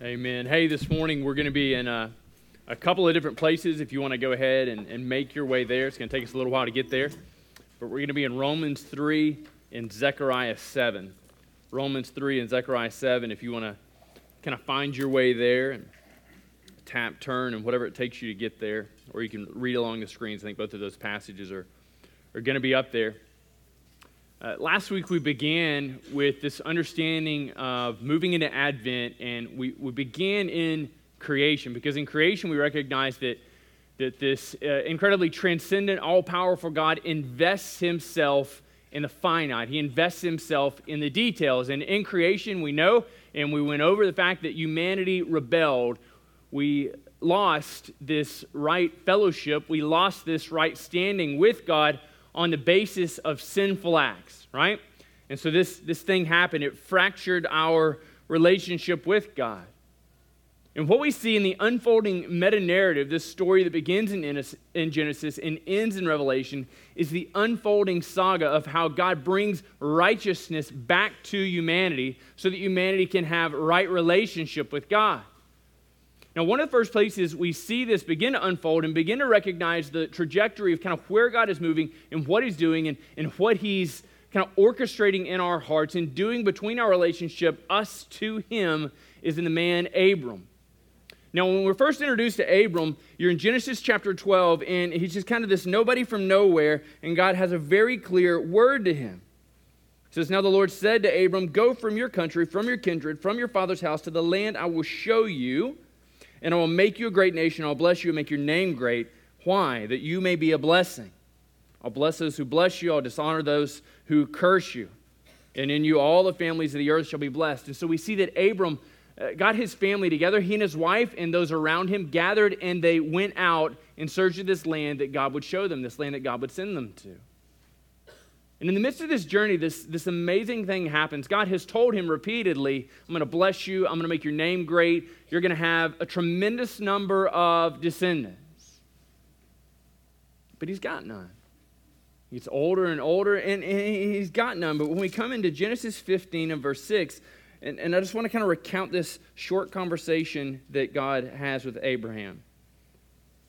Amen. Hey, this morning we're going to be in a, a couple of different places. If you want to go ahead and, and make your way there, it's going to take us a little while to get there. But we're going to be in Romans 3 and Zechariah 7. Romans 3 and Zechariah 7, if you want to kind of find your way there and tap, turn, and whatever it takes you to get there. Or you can read along the screens. I think both of those passages are, are going to be up there. Uh, last week we began with this understanding of moving into Advent, and we, we began in creation because in creation we recognize that, that this uh, incredibly transcendent, all powerful God invests himself in the finite. He invests himself in the details. And in creation, we know, and we went over the fact that humanity rebelled. We lost this right fellowship, we lost this right standing with God on the basis of sinful acts, right? And so this, this thing happened. It fractured our relationship with God. And what we see in the unfolding meta narrative, this story that begins in, Genesis and ends in Revelation, is the unfolding saga of how God brings righteousness back to humanity so that humanity can have right relationship with God. Now, one of the first places we see this begin to unfold and begin to recognize the trajectory of kind of where God is moving and what He's doing and, and what He's kind of orchestrating in our hearts and doing between our relationship, us to Him, is in the man Abram. Now, when we're first introduced to Abram, you're in Genesis chapter 12, and he's just kind of this nobody from nowhere, and God has a very clear word to him. It says, Now the Lord said to Abram, Go from your country, from your kindred, from your father's house to the land I will show you and I will make you a great nation. I'll bless you and make your name great. Why? That you may be a blessing. I'll bless those who bless you, I'll dishonor those who curse you. And in you all the families of the earth shall be blessed. And so we see that Abram uh, got his family together. He and his wife and those around him gathered and they went out in search of this land that God would show them, this land that God would send them to. And in the midst of this journey, this, this amazing thing happens. God has told him repeatedly, I'm going to bless you. I'm going to make your name great. You're going to have a tremendous number of descendants. But he's got none. He's older and older, and, and he's got none. But when we come into Genesis 15 and verse 6, and, and I just want to kind of recount this short conversation that God has with Abraham.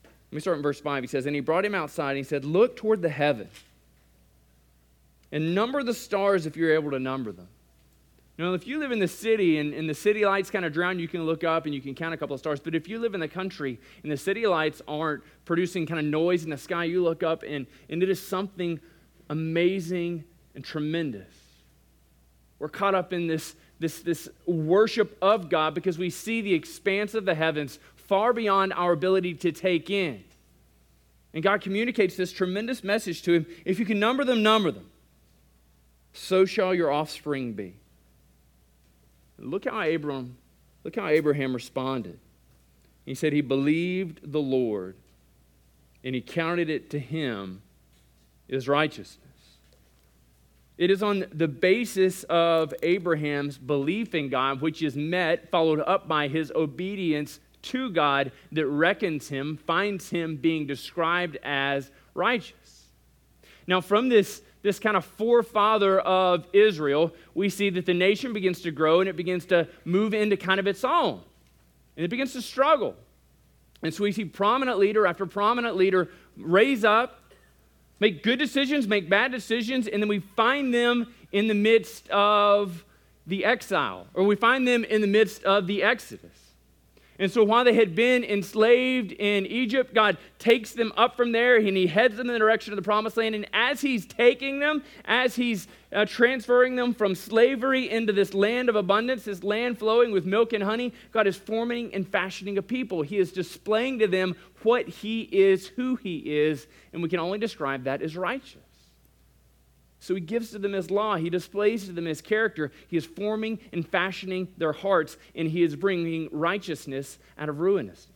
Let me start in verse 5. He says, And he brought him outside, and he said, Look toward the heavens and number the stars if you're able to number them. Now, if you live in the city and, and the city lights kind of drown, you can look up and you can count a couple of stars. But if you live in the country and the city lights aren't producing kind of noise in the sky, you look up and, and it is something amazing and tremendous. We're caught up in this, this, this worship of God because we see the expanse of the heavens far beyond our ability to take in. And God communicates this tremendous message to him. If you can number them, number them so shall your offspring be. Look how Abram, look how Abraham responded. He said he believed the Lord, and he counted it to him as righteousness. It is on the basis of Abraham's belief in God, which is met, followed up by his obedience to God, that reckons him, finds him being described as righteous. Now, from this this kind of forefather of Israel, we see that the nation begins to grow and it begins to move into kind of its own. And it begins to struggle. And so we see prominent leader after prominent leader raise up, make good decisions, make bad decisions, and then we find them in the midst of the exile, or we find them in the midst of the Exodus. And so while they had been enslaved in Egypt, God takes them up from there and he heads them in the direction of the promised land. And as he's taking them, as he's uh, transferring them from slavery into this land of abundance, this land flowing with milk and honey, God is forming and fashioning a people. He is displaying to them what he is, who he is, and we can only describe that as righteous. So he gives to them his law. He displays to them his character. He is forming and fashioning their hearts, and he is bringing righteousness out of ruinousness.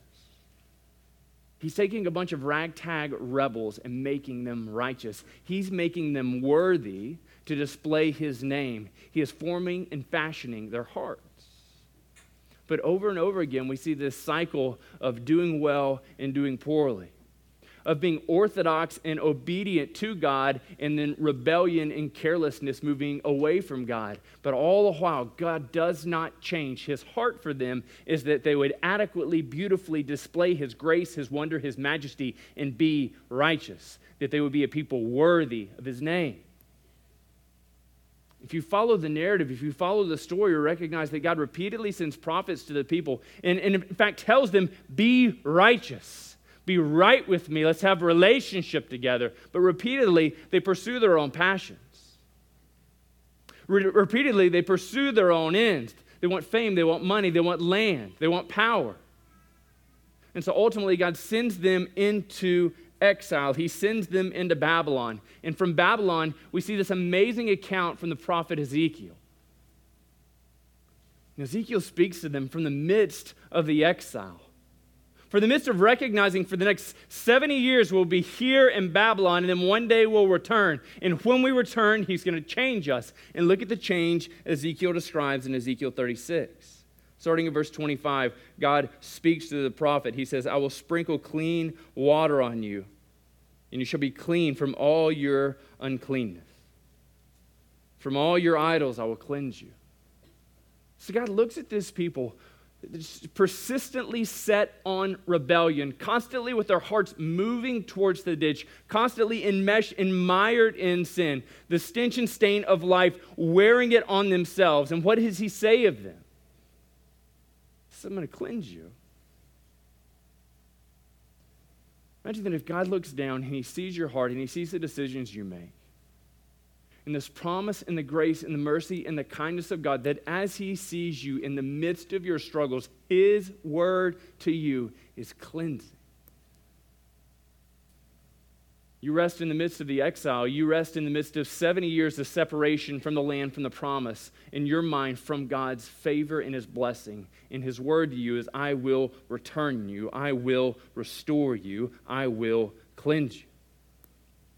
He's taking a bunch of ragtag rebels and making them righteous. He's making them worthy to display his name. He is forming and fashioning their hearts. But over and over again, we see this cycle of doing well and doing poorly of being orthodox and obedient to God, and then rebellion and carelessness moving away from God. But all the while, God does not change. His heart for them is that they would adequately, beautifully display His grace, His wonder, His majesty, and be righteous, that they would be a people worthy of His name. If you follow the narrative, if you follow the story, you recognize that God repeatedly sends prophets to the people and, and in fact tells them, Be righteous. Be right with me. Let's have a relationship together. But repeatedly, they pursue their own passions. Re- repeatedly, they pursue their own ends. They want fame, they want money, they want land, they want power. And so ultimately, God sends them into exile, he sends them into Babylon. And from Babylon, we see this amazing account from the prophet Ezekiel. And Ezekiel speaks to them from the midst of the exile. For the midst of recognizing for the next 70 years we'll be here in Babylon, and then one day we'll return. And when we return, he's going to change us. And look at the change Ezekiel describes in Ezekiel 36. Starting in verse 25, God speaks to the prophet. He says, I will sprinkle clean water on you, and you shall be clean from all your uncleanness. From all your idols I will cleanse you. So God looks at this people persistently set on rebellion, constantly with their hearts moving towards the ditch, constantly enmeshed, mired in sin, the stench and stain of life, wearing it on themselves. And what does he say of them? I'm going to cleanse you. Imagine that if God looks down and he sees your heart and he sees the decisions you make, and this promise and the grace and the mercy and the kindness of God, that as he sees you in the midst of your struggles, his word to you is cleansing. You rest in the midst of the exile. You rest in the midst of 70 years of separation from the land, from the promise, in your mind from God's favor and his blessing. And his word to you is, I will return you, I will restore you, I will cleanse you.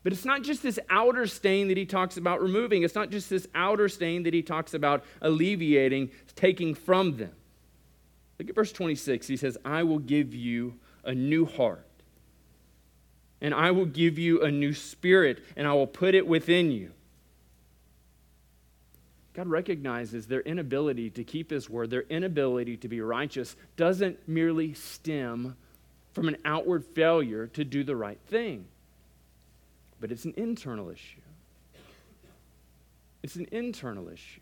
But it's not just this outer stain that he talks about removing, it's not just this outer stain that he talks about alleviating, taking from them. Look at verse 26. He says, I will give you a new heart and I will give you a new spirit, and I will put it within you. God recognizes their inability to keep His word, their inability to be righteous, doesn't merely stem from an outward failure to do the right thing, but it's an internal issue. It's an internal issue.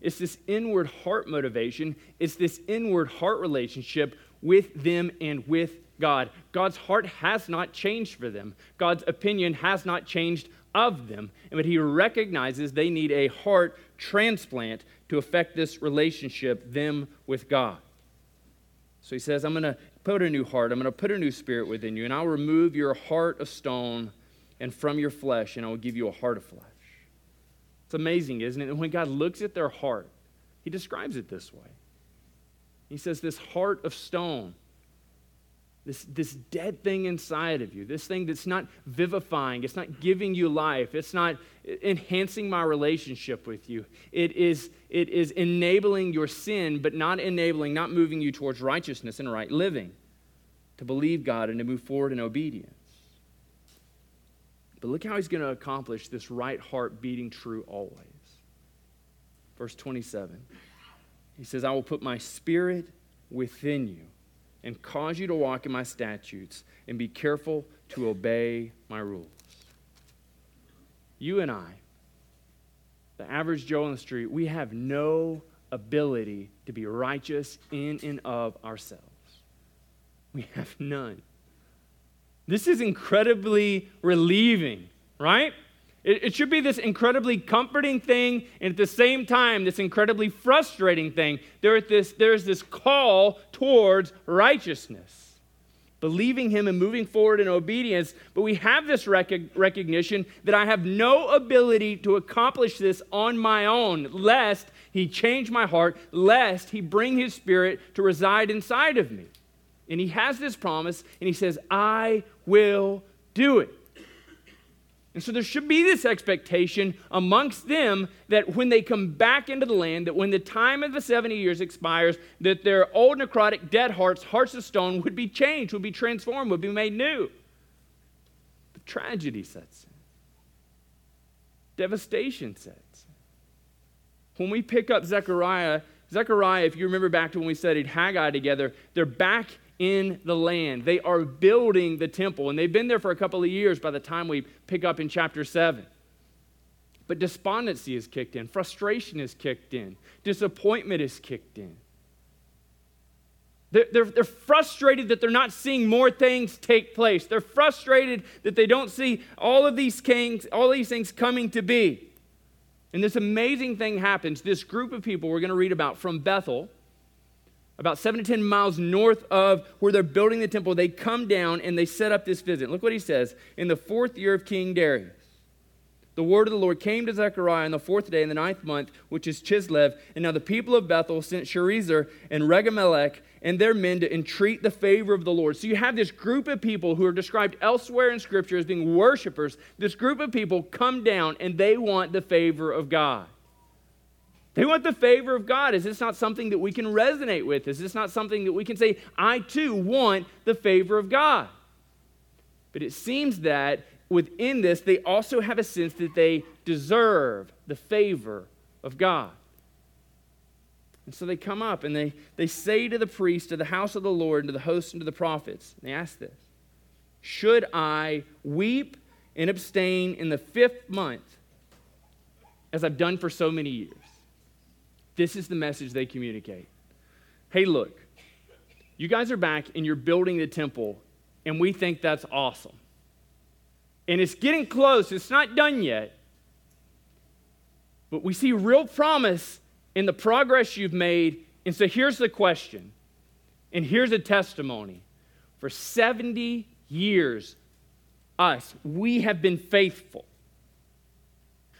It's this inward heart motivation, it's this inward heart relationship with them and with God. God's heart has not changed for them, God's opinion has not changed of them. But He recognizes they need a heart transplant to affect this relationship, them with God. So He says, I'm going to put a new heart, I'm going to put a new spirit within you, and I'll remove your heart of stone and from your flesh, and I will give you a heart of flesh. It's amazing, isn't it? And when God looks at their heart, He describes it this way. He says, This heart of stone this, this dead thing inside of you, this thing that's not vivifying, it's not giving you life, it's not enhancing my relationship with you. It is, it is enabling your sin, but not enabling, not moving you towards righteousness and right living, to believe God and to move forward in obedience. But look how he's going to accomplish this right heart beating true always. Verse 27. He says, I will put my spirit within you and cause you to walk in my statutes and be careful to obey my rules. You and I, the average Joe on the street, we have no ability to be righteous in and of ourselves. We have none. This is incredibly relieving, right? It, it, should be this incredibly comforting thing, and at the same time, this incredibly frustrating thing. There is this, there's this call towards righteousness, believing Him and moving forward in obedience. But we have this rec- recognition that I have no ability to accomplish this on my own, lest He change my heart, lest He bring His Spirit to reside inside of me. And He has this promise, and He says, I will do it. And so there should be this expectation amongst them that when they come back into the land, that when the time of the 70 years expires, that their old necrotic, dead hearts, hearts of stone, would be changed, would be transformed, would be made new. The tragedy sets in, devastation sets. When we pick up Zechariah, Zechariah, if you remember back to when we studied Haggai together, they're back in the land. They are building the temple, and they've been there for a couple of years by the time we pick up in chapter 7. But despondency is kicked in, frustration is kicked in, disappointment is kicked in. They're, they're, they're, frustrated that they're not seeing more things take place. They're frustrated that they don't see all of these kings, all these things coming to be. And this amazing thing happens. This group of people we're going to read about from Bethel, about seven to 10 miles north of where they're building the temple, they come down and they set up this visit. Look what he says. In the fourth year of King Darius, the word of the Lord came to Zechariah on the fourth day in the ninth month, which is Chislev. And now the people of Bethel sent Sharezer and Regem-melech and their men to entreat the favor of the Lord. So you have this group of people who are described elsewhere in Scripture as being worshipers. This group of people come down and they want the favor of God. They want the favor of God. Is this not something that we can resonate with? Is this not something that we can say, I too want the favor of God? But it seems that within this, they also have a sense that they deserve the favor of God. And so they come up and they, they say to the priest, to the house of the Lord, and to the host, and to the prophets, and they ask this Should I weep and abstain in the fifth month, as I've done for so many years? This is the message they communicate. Hey, look, you guys are back and you're building the temple, and we think that's awesome. And it's getting close, it's not done yet. But we see real promise in the progress you've made. And so here's the question, and here's a testimony. For 70 years, us, we have been faithful.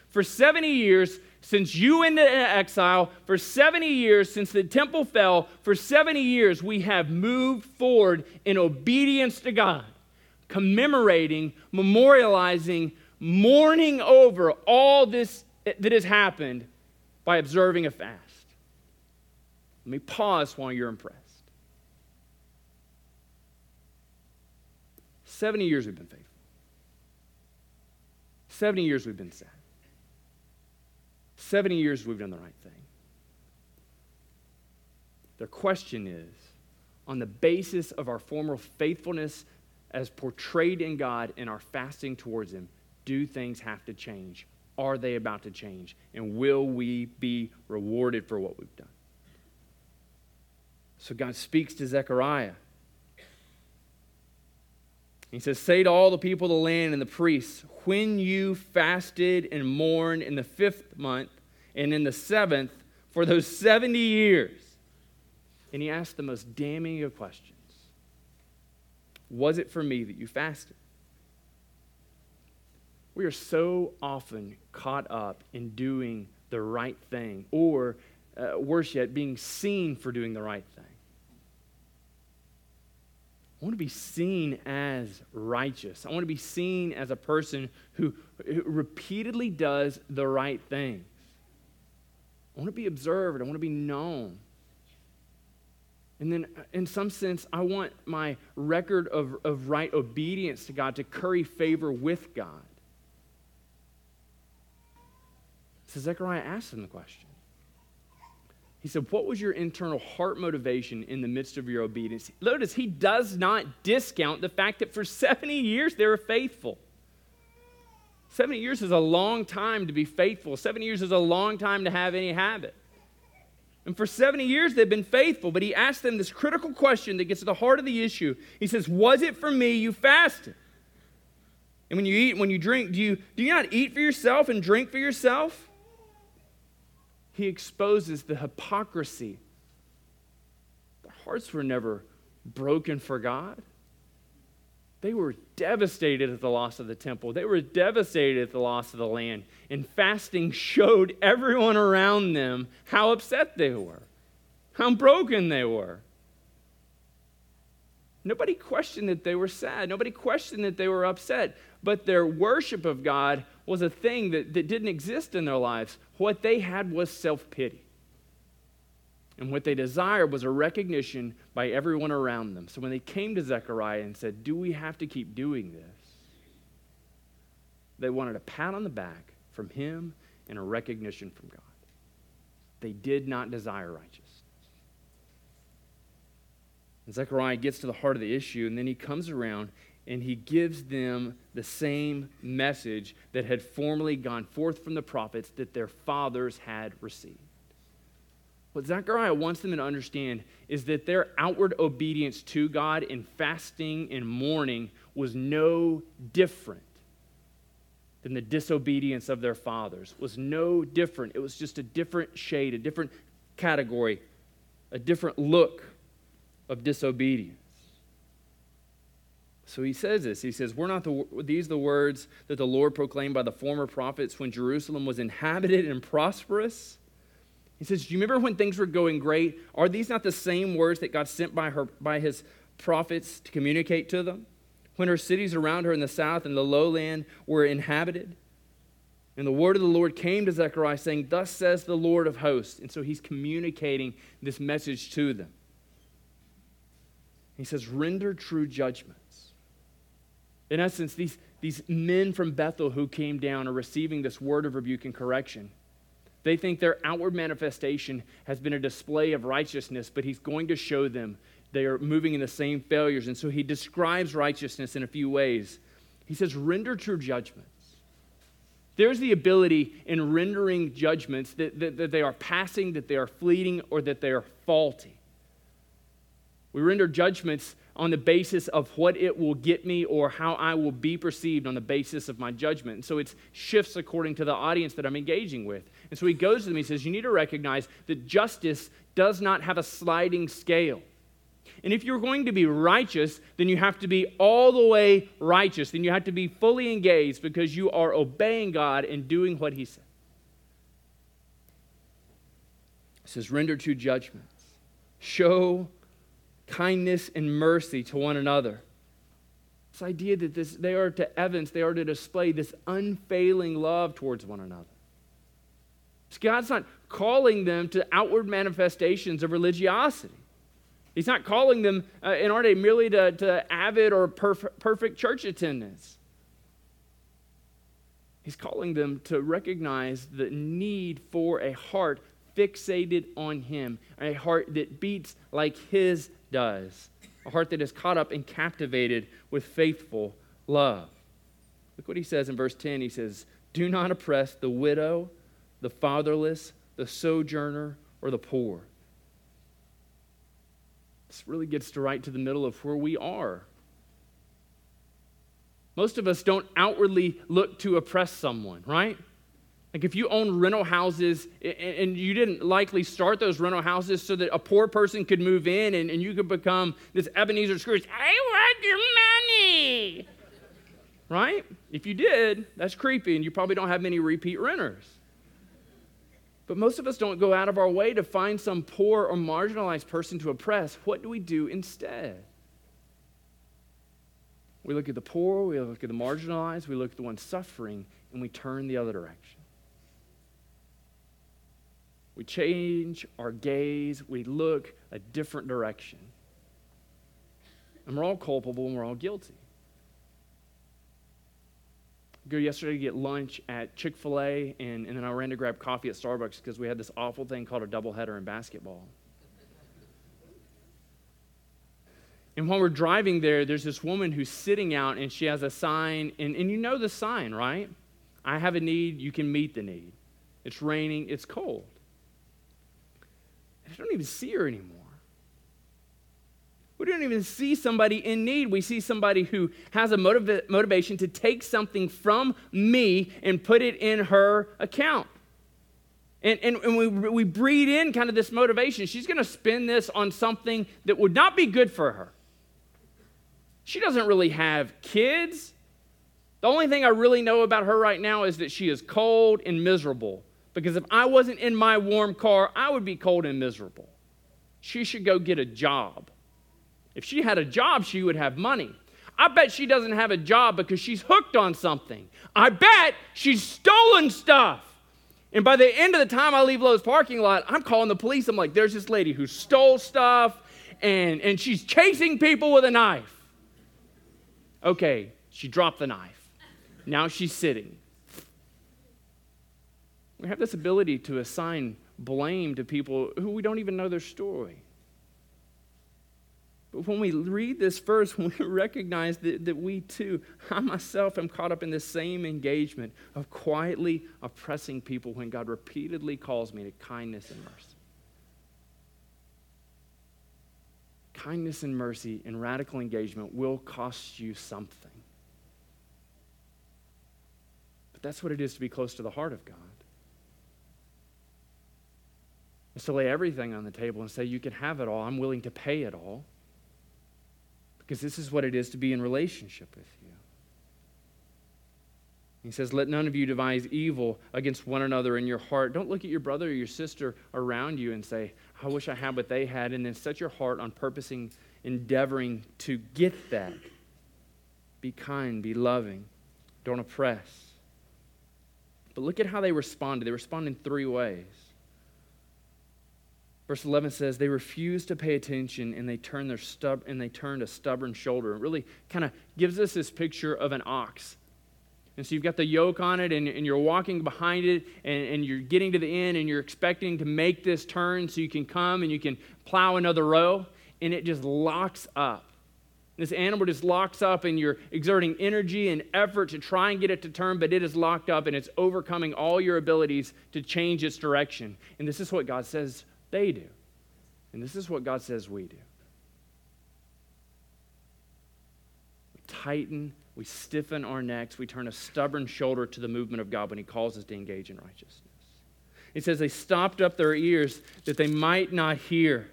For 70 years, since you went into exile, for 70 years, since the temple fell, for 70 years, we have moved forward in obedience to God, commemorating, memorializing, mourning over all this that has happened by observing a fast. Let me pause while you're impressed. 70 years we've been faithful. 70 years we've been sad. 70 years we've done the right thing. Their question is on the basis of our former faithfulness as portrayed in God and our fasting towards Him, do things have to change are they about to change? And will we be rewarded for what we've done? So God speaks to Zechariah. He says, Say to all the people of the land and the priests, when you fasted and mourned in the fifth month and in the seventh for those 70 years. And he asked the most damning of questions Was it for me that you fasted? We are so often caught up in doing the right thing, or uh, worse yet, being seen for doing the right thing. I want to be seen as righteous. I want to be seen as a person who, who repeatedly does the right things. I want to be observed. I want to be known. And then, uh, in some sense, I want my record of, of right obedience to God to curry favor with God. So Zechariah asked him the question. He said, What was your internal heart motivation in the midst of your obedience? Notice he does not discount the fact that for 70 years they were faithful. 70 years is a long time to be faithful. 70 years is a long time to have any habit. And for 70 years they've been faithful, but he asked them this critical question that gets to the heart of the issue. He says, Was it for me you fasted? And when you eat, when you drink, do you, do you not eat for yourself and drink for yourself? He exposes the hypocrisy. Their hearts were never broken for God. They were devastated at the loss of the temple. They were devastated at the loss of the land. And fasting showed everyone around them how upset they were, how broken they were. Nobody questioned that they were sad. Nobody questioned that they were upset. But their worship of God was a thing that, that didn't exist in their lives. What they had was self pity. And what they desired was a recognition by everyone around them. So when they came to Zechariah and said, Do we have to keep doing this? They wanted a pat on the back from him and a recognition from God. They did not desire righteousness. And Zechariah gets to the heart of the issue, and then he comes around and he gives them the same message that had formerly gone forth from the prophets that their fathers had received. What Zechariah wants them to understand is that their outward obedience to God in fasting and mourning was no different than the disobedience of their fathers, was no different. It was just a different shade, a different category, a different look of disobedience. So he says this. He says, "We're not the these the words that the Lord proclaimed by the former prophets when Jerusalem was inhabited and prosperous." He says, "Do you remember when things were going great? Are these not the same words that God sent by her by his prophets to communicate to them? When her cities around her in the south and the lowland were inhabited?" And the word of the Lord came to Zechariah saying, "Thus says the Lord of hosts." And so he's communicating this message to them. He says, render true judgments. In essence, these, these men from Bethel who came down are receiving this word of rebuke and correction. They think their outward manifestation has been a display of righteousness, but he's going to show them they are moving in the same failures. And so he describes righteousness in a few ways. He says, render true judgments. There's the ability in rendering judgments that, that, that they are passing, that they are fleeting, or that they are faulty. We render judgments on the basis of what it will get me or how I will be perceived on the basis of my judgment. And so it shifts according to the audience that I'm engaging with. And so he goes to them, he says, You need to recognize that justice does not have a sliding scale. And if you're going to be righteous, then you have to be all the way righteous. Then you have to be fully engaged because you are obeying God and doing what he said. It says, Render true judgments. Show kindness and mercy to one another. This idea that this, they are to evidence, they are to display this unfailing love towards one another. God's not calling them to outward manifestations of religiosity. He's not calling them uh, in order merely to, to avid or perf- perfect church attendance. He's calling them to recognize the need for a heart fixated on Him, a heart that beats like His does. A heart that is caught up and captivated with faithful love. Look what he says in verse 10. He says, Do not oppress the widow, the fatherless, the sojourner, or the poor. This really gets to right to the middle of where we are. Most of us don't outwardly look to oppress someone, right? Like if you own rental houses and you didn't likely start those rental houses so that a poor person could move in and, and you could become this Ebenezer Scrooge, I want your money. Right? If you did, that's creepy and you probably don't have many repeat renters. But most of us don't go out of our way to find some poor or marginalized person to oppress. What do we do instead? We look at the poor, we look at the marginalized, we look at the ones suffering, and we turn the other direction. We change our gaze, we look a different direction. And we're all culpable and we're all guilty. I go yesterday to get lunch at Chick fil A, and, and then I ran to grab coffee at Starbucks because we had this awful thing called a doubleheader in basketball. And while we're driving there, there's this woman who's sitting out and she has a sign, and, and you know the sign, right? I have a need, you can meet the need. It's raining, it's cold. I don't even see her anymore. We don't even see somebody in need. We see somebody who has a motiva- motivation to take something from me and put it in her account. And, and, and we, we breed in kind of this motivation. She's going to spend this on something that would not be good for her. She doesn't really have kids. The only thing I really know about her right now is that she is cold and miserable. Because if I wasn't in my warm car, I would be cold and miserable. She should go get a job. If she had a job, she would have money. I bet she doesn't have a job because she's hooked on something. I bet she's stolen stuff. And by the end of the time I leave Lowe's parking lot, I'm calling the police. I'm like, there's this lady who stole stuff and, and she's chasing people with a knife. Okay, she dropped the knife. Now she's sitting. We have this ability to assign blame to people who we don't even know their story. But when we read this verse, we recognize that, that we too, I myself am caught up in this same engagement of quietly oppressing people when God repeatedly calls me to kindness and mercy. Kindness and mercy and radical engagement will cost you something. But that's what it is to be close to the heart of God. It's to lay everything on the table and say, You can have it all. I'm willing to pay it all because this is what it is to be in relationship with you. He says, Let none of you devise evil against one another in your heart. Don't look at your brother or your sister around you and say, I wish I had what they had, and then set your heart on purposing, endeavoring to get that. Be kind, be loving, don't oppress. But look at how they responded. They respond in three ways. Verse 11 says, They refused to pay attention and they turned, their stub- and they turned a stubborn shoulder. It really kind of gives us this picture of an ox. And so you've got the yoke on it, and, and you're walking behind it, and, and you're getting to the end, and you're expecting to make this turn so you can come and you can plow another row, and it just locks up. This animal just locks up, and you're exerting energy and effort to try and get it to turn, but it is locked up, and it's overcoming all your abilities to change its direction. And this is what God says they do. And this is what God says we do. We tighten, we stiffen our necks, we turn a stubborn shoulder to the movement of God when He calls us to engage in righteousness. He says they stopped up their ears that they might not hear.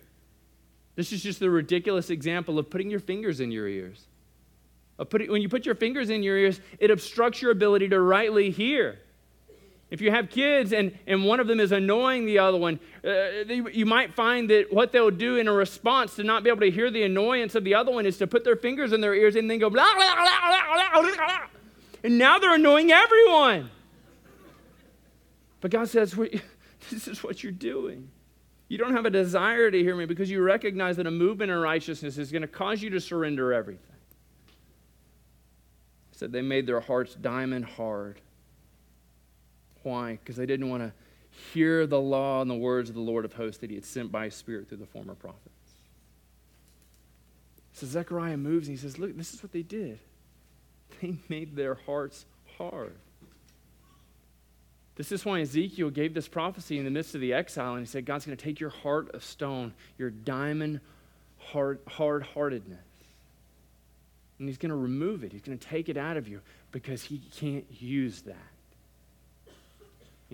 This is just the ridiculous example of putting your fingers in your ears. Putting, when you put your fingers in your ears, it obstructs your ability to rightly hear. If you have kids and, and one of them is annoying the other one, uh, they, you might find that what they'll do in a response to not be able to hear the annoyance of the other one is to put their fingers in their ears and then go blah, blah, blah, blah, blah. And now they're annoying everyone. But God says, this is what you're doing. You don't have a desire to hear me because you recognize that a movement in righteousness is going to cause you to surrender everything. He said they made their hearts diamond hard. Why? Because they didn't want to hear the law and the words of the Lord of hosts that he had sent by his Spirit through the former prophets. So Zechariah moves and he says, Look, this is what they did. They made their hearts hard. This is why Ezekiel gave this prophecy in the midst of the exile, and he said, God's going to take your heart of stone, your diamond hard heartedness, and he's going to remove it. He's going to take it out of you because he can't use that.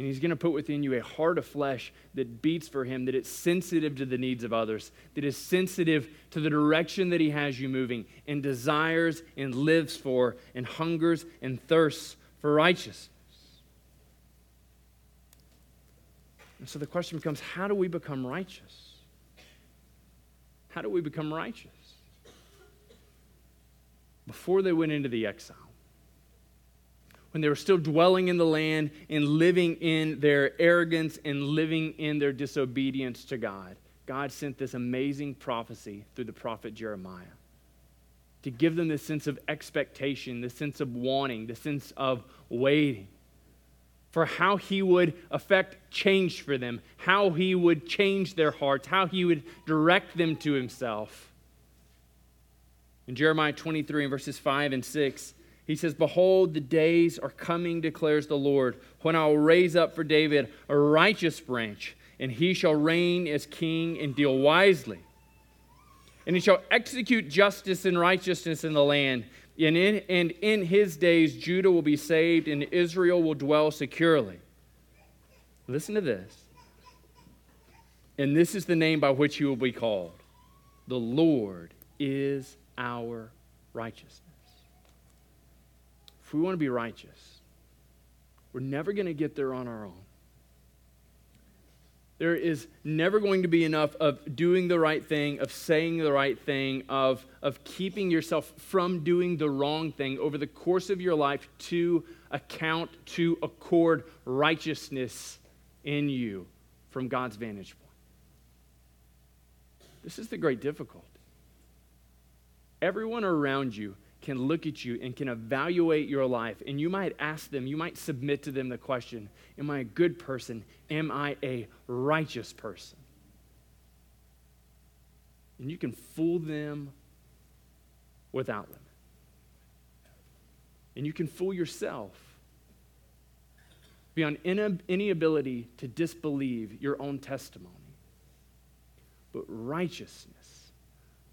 And he's going to put within you a heart of flesh that beats for him, that is sensitive to the needs of others, that is sensitive to the direction that he has you moving, and desires and lives for, and hungers and thirsts for righteousness. And so the question becomes how do we become righteous? How do we become righteous? Before they went into the exile, when they were still dwelling in the land and living in their arrogance and living in their disobedience to God, God sent this amazing prophecy through the prophet Jeremiah to give them this sense of expectation, this sense of wanting, the sense of waiting for how he would affect change for them, how he would change their hearts, how he would direct them to himself. In Jeremiah 23 and verses 5 and 6, he says, Behold, the days are coming, declares the Lord, when I will raise up for David a righteous branch, and he shall reign as king and deal wisely. And he shall execute justice and righteousness in the land. And in, and in his days, Judah will be saved, and Israel will dwell securely. Listen to this. And this is the name by which he will be called The Lord is our righteousness. If we want to be righteous, we're never going to get there on our own. There is never going to be enough of doing the right thing, of saying the right thing, of, of keeping yourself from doing the wrong thing over the course of your life to account, to accord righteousness in you from God's vantage point. This is the great difficulty. Everyone around you can look at you and can evaluate your life. And you might ask them, you might submit to them the question Am I a good person? Am I a righteous person? And you can fool them without limit. And you can fool yourself beyond any ability to disbelieve your own testimony. But righteousness,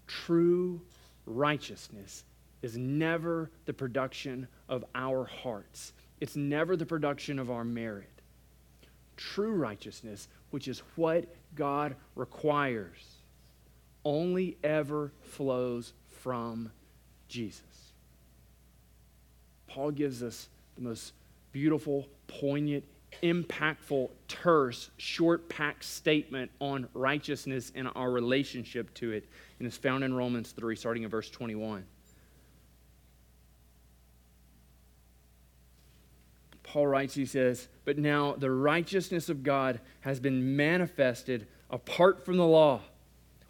true righteousness, is never the production of our hearts. It's never the production of our merit. True righteousness, which is what God requires, only ever flows from Jesus. Paul gives us the most beautiful, poignant, impactful, terse, short packed statement on righteousness and our relationship to it. And it's found in Romans 3, starting in verse 21. Paul writes, he says, But now the righteousness of God has been manifested apart from the law,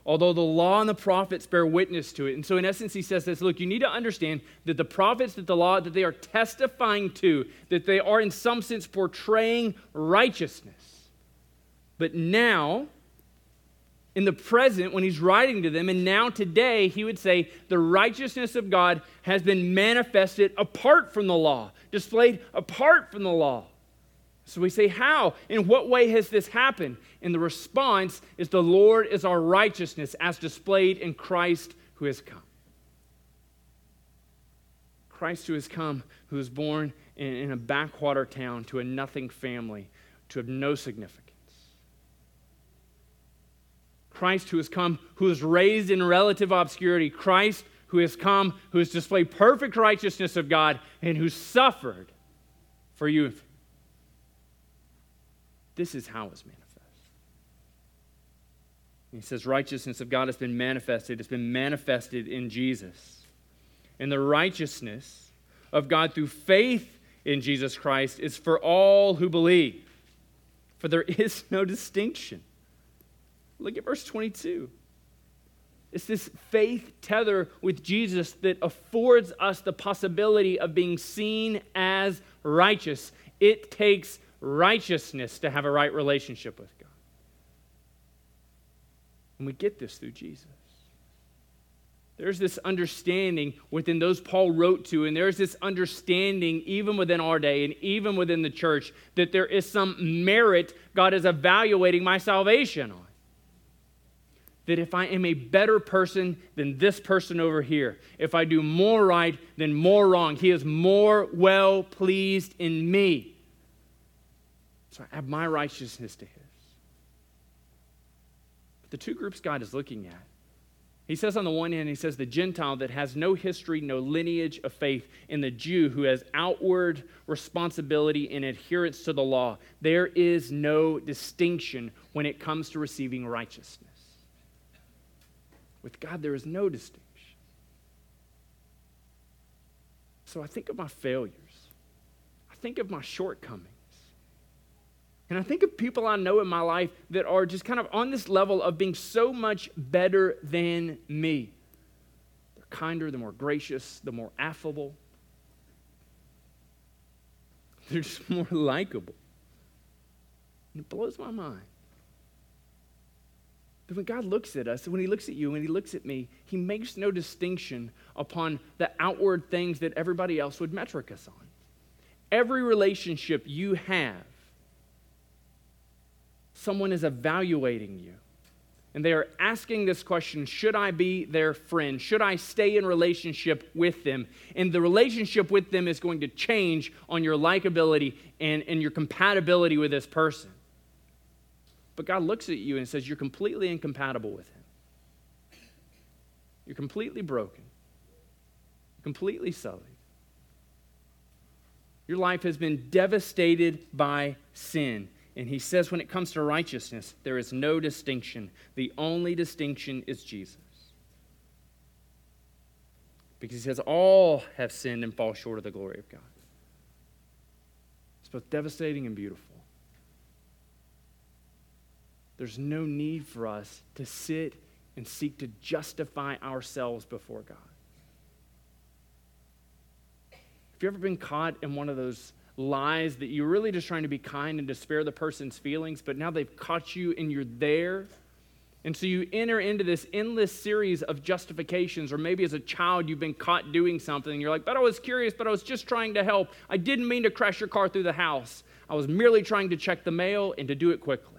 although the law and the prophets bear witness to it. And so, in essence, he says this look, you need to understand that the prophets, that the law, that they are testifying to, that they are in some sense portraying righteousness. But now, in the present when he's writing to them, and now today, he would say, the righteousness of God has been manifested apart from the law, displayed apart from the law. So we say, How? In what way has this happened? And the response is, The Lord is our righteousness as displayed in Christ who has come. Christ who has come, who was born in, in a backwater town to a nothing family, to have no significance. Christ who has come, who is raised in relative obscurity, Christ who has come, who has displayed perfect righteousness of God, and who suffered for you. This is how it's manifest. He says, Righteousness of God has been manifested. It's been manifested in Jesus. And the righteousness of God through faith in Jesus Christ is for all who believe. For there is no distinction. Look at verse 22. It's this faith tether with Jesus that affords us the possibility of being seen as righteous. It takes righteousness to have a right relationship with God. And we get this through Jesus. There's this understanding within those Paul wrote to, and there's this understanding even within our day and even within the church that there is some merit God is evaluating my salvation on that if I am a better person than this person over here, if I do more right than more wrong, He is more well pleased in me. So I add my righteousness to His. But the two groups God is looking at, He says on the one hand, He says the Gentile that has no history, no lineage of faith, and the Jew who has outward responsibility and adherence to the law. There is no distinction when it comes to receiving righteousness. With God, there is no distinction. So I think of my failures, I think of my shortcomings. And I think of people I know in my life that are just kind of on this level of being so much better than me. They're kinder, they're more gracious, they're more affable. They're just more likable. And it blows my mind. But when God looks at us, when He looks at you, when He looks at me, He makes no distinction upon the outward things that everybody else would metric us on. Every relationship you have, someone is evaluating you. And they are asking this question Should I be their friend? Should I stay in relationship with them? And the relationship with them is going to change on your likability and, and your compatibility with this person. But God looks at you and says, You're completely incompatible with Him. You're completely broken, completely sullied. Your life has been devastated by sin. And he says, when it comes to righteousness, there is no distinction. The only distinction is Jesus. Because he says, all have sinned and fall short of the glory of God. It's both devastating and beautiful there's no need for us to sit and seek to justify ourselves before God. Have you ever been caught in one of those lies that you're really just trying to be kind and to spare the person's feelings, but now they've caught you and you're there? And so you enter into this endless series of justifications, or maybe as a child you've been caught doing something and you're like, but I was curious, but I was just trying to help. I didn't mean to crash your car through the house. I was merely trying to check the mail and to do it quickly.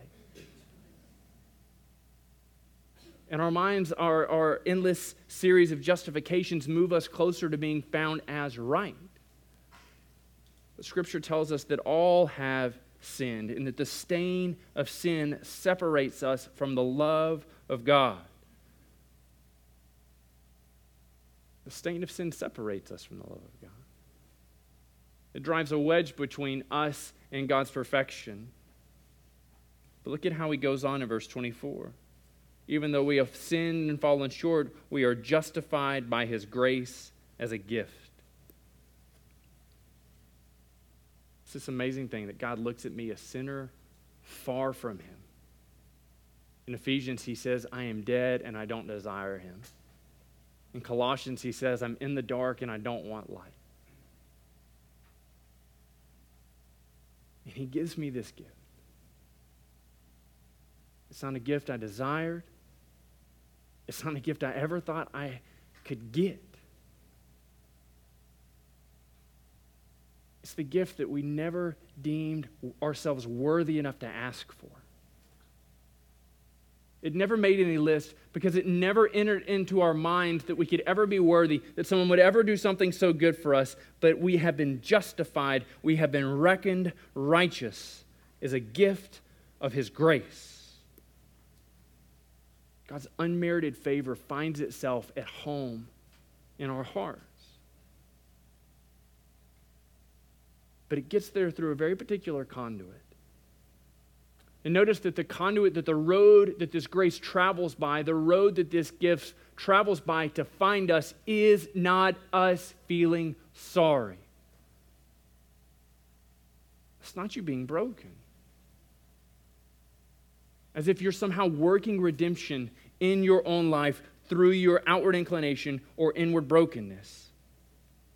And our minds, our, our endless series of justifications move us closer to being found as right. But Scripture tells us that all have sinned and that the stain of sin separates us from the love of God. The stain of sin separates us from the love of God. It drives a wedge between us and God's perfection. But look at how he goes on in verse 24. Even though we have sinned and fallen short, we are justified by his grace as a gift. It's this amazing thing that God looks at me, a sinner, far from him. In Ephesians, he says, I am dead and I don't desire him. In Colossians, he says, I'm in the dark and I don't want light. And he gives me this gift. It's not a gift I desired. It's not a gift I ever thought I could get. It's the gift that we never deemed ourselves worthy enough to ask for. It never made any list because it never entered into our minds that we could ever be worthy, that someone would ever do something so good for us, but we have been justified, we have been reckoned righteous as a gift of His grace. God's unmerited favor finds itself at home in our hearts. but it gets there through a very particular conduit. And notice that the conduit, that the road that this grace travels by, the road that this gift travels by to find us, is not us feeling sorry. It's not you being broken. As if you're somehow working redemption in your own life through your outward inclination or inward brokenness.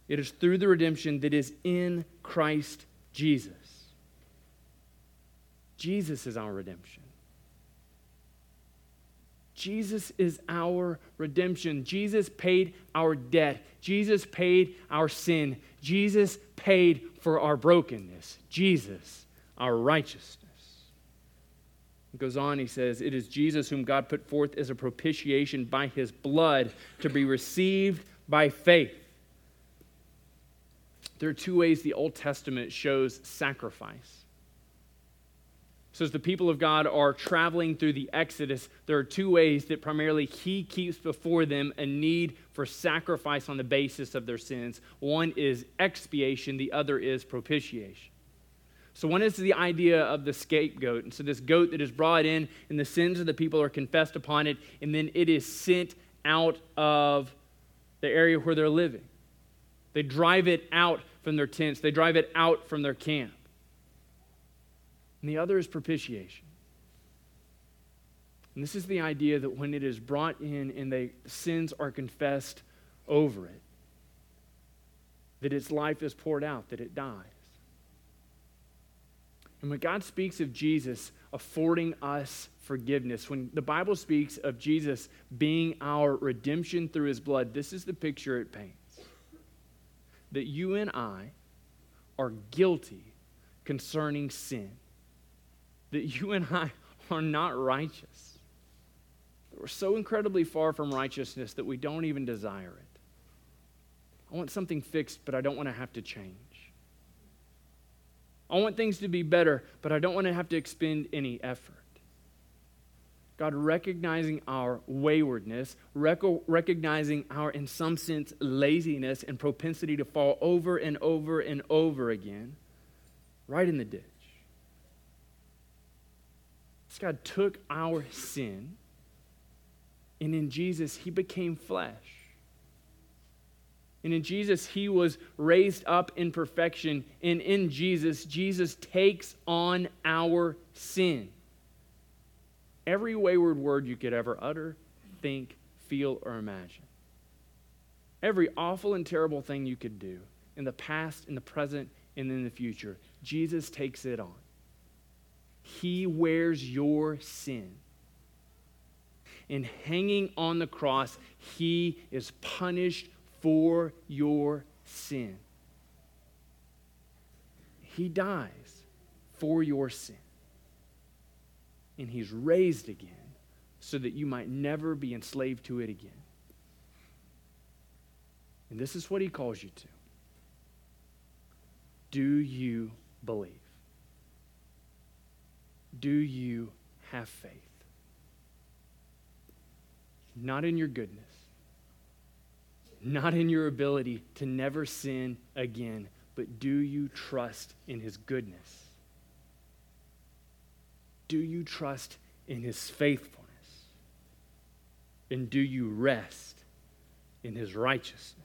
It is through the redemption that is in Christ Jesus. Jesus is our redemption. Jesus is our redemption. Jesus paid our debt. Jesus paid our sin. Jesus paid for our brokenness. Jesus, our righteousness. Goes on, he says, It is Jesus whom God put forth as a propitiation by his blood to be received by faith. There are two ways the Old Testament shows sacrifice. So, as the people of God are traveling through the Exodus, there are two ways that primarily He keeps before them a need for sacrifice on the basis of their sins. One is expiation, the other is propitiation. So, one is the idea of the scapegoat. And so, this goat that is brought in, and the sins of the people are confessed upon it, and then it is sent out of the area where they're living. They drive it out from their tents, they drive it out from their camp. And the other is propitiation. And this is the idea that when it is brought in and the sins are confessed over it, that its life is poured out, that it dies. And when God speaks of Jesus affording us forgiveness, when the Bible speaks of Jesus being our redemption through his blood, this is the picture it paints that you and I are guilty concerning sin, that you and I are not righteous. We're so incredibly far from righteousness that we don't even desire it. I want something fixed, but I don't want to have to change. I want things to be better, but I don't want to have to expend any effort. God recognizing our waywardness, rec- recognizing our, in some sense, laziness and propensity to fall over and over and over again, right in the ditch. This God took our sin, and in Jesus, He became flesh. And in Jesus, He was raised up in perfection. And in Jesus, Jesus takes on our sin. Every wayward word you could ever utter, think, feel, or imagine. Every awful and terrible thing you could do, in the past, in the present, and in the future. Jesus takes it on. He wears your sin. In hanging on the cross, he is punished for your sin. He dies for your sin. And he's raised again so that you might never be enslaved to it again. And this is what he calls you to. Do you believe? Do you have faith? Not in your goodness, not in your ability to never sin again, but do you trust in his goodness? Do you trust in his faithfulness? And do you rest in his righteousness?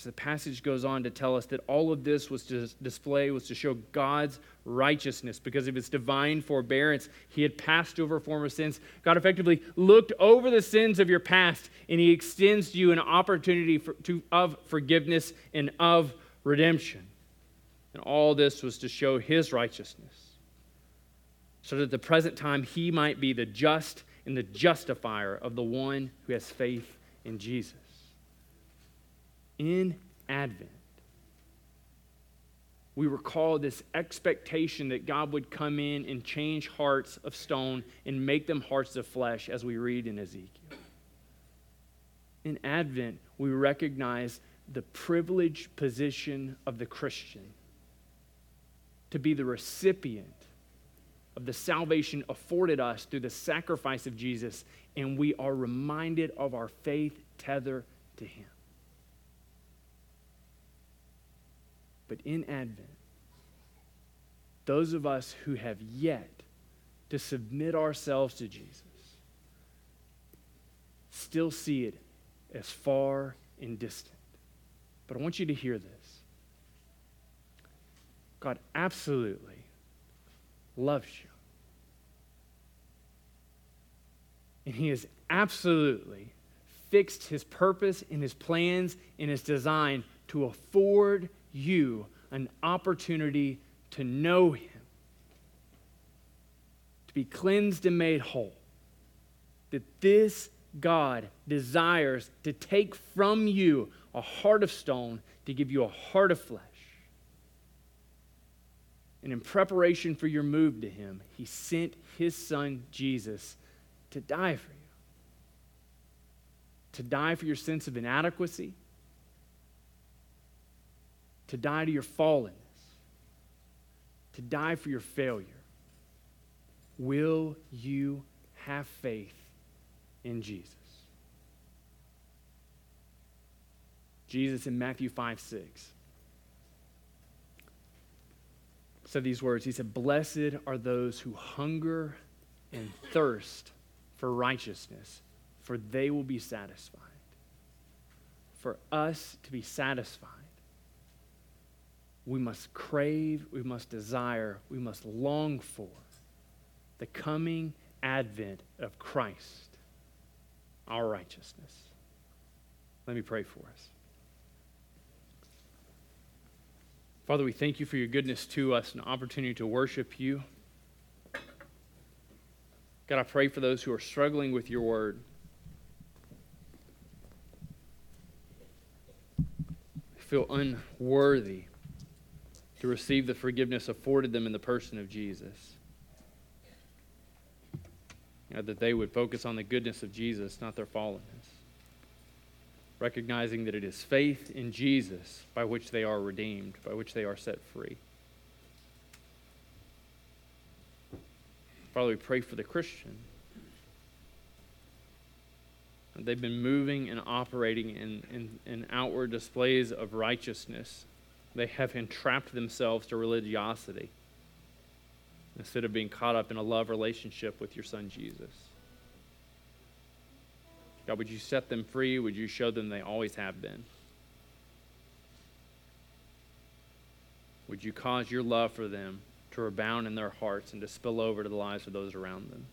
Because the passage goes on to tell us that all of this was to display, was to show God's righteousness. Because of his divine forbearance, he had passed over former sins. God effectively looked over the sins of your past, and he extends to you an opportunity for, to, of forgiveness and of redemption. And all this was to show his righteousness, so that at the present time he might be the just and the justifier of the one who has faith in Jesus. In Advent, we recall this expectation that God would come in and change hearts of stone and make them hearts of flesh, as we read in Ezekiel. In Advent, we recognize the privileged position of the Christian to be the recipient of the salvation afforded us through the sacrifice of Jesus, and we are reminded of our faith tether to Him. But in Advent, those of us who have yet to submit ourselves to Jesus still see it as far and distant. But I want you to hear this God absolutely loves you. And He has absolutely fixed His purpose and His plans and His design to afford you an opportunity to know Him, to be cleansed and made whole. That this God desires to take from you a heart of stone to give you a heart of flesh. And in preparation for your move to Him, He sent His Son, Jesus, to die for you. To die for your sense of inadequacy, to die to your fallenness, to die for your failure. Will you have faith in Jesus? Jesus in Matthew 5 6 said these words. He said, Blessed are those who hunger and thirst for righteousness, for they will be satisfied. For us to be satisfied, we must crave, we must desire, we must long for the coming advent of Christ, our righteousness. Let me pray for us. Father, we thank you for your goodness to us and opportunity to worship you. God, I pray for those who are struggling with your word. Feel unworthy to receive the forgiveness afforded them in the person of Jesus. That they would focus on the goodness of Jesus, not their fallenness recognizing that it is faith in Jesus by which they are redeemed, by which they are set free. Father, we pray for the Christian. They've been moving and operating in, in, in outward displays of righteousness. They have entrapped themselves to religiosity instead of being caught up in a love relationship with your son Jesus. God, would you set them free? Would you show them they always have been? Would you cause your love for them to rebound in their hearts and to spill over to the lives of those around them?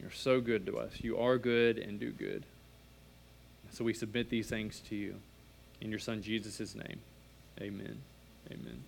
You're so good to us. You are good and do good. So we submit these things to you. In your Son Jesus' name, amen. Amen.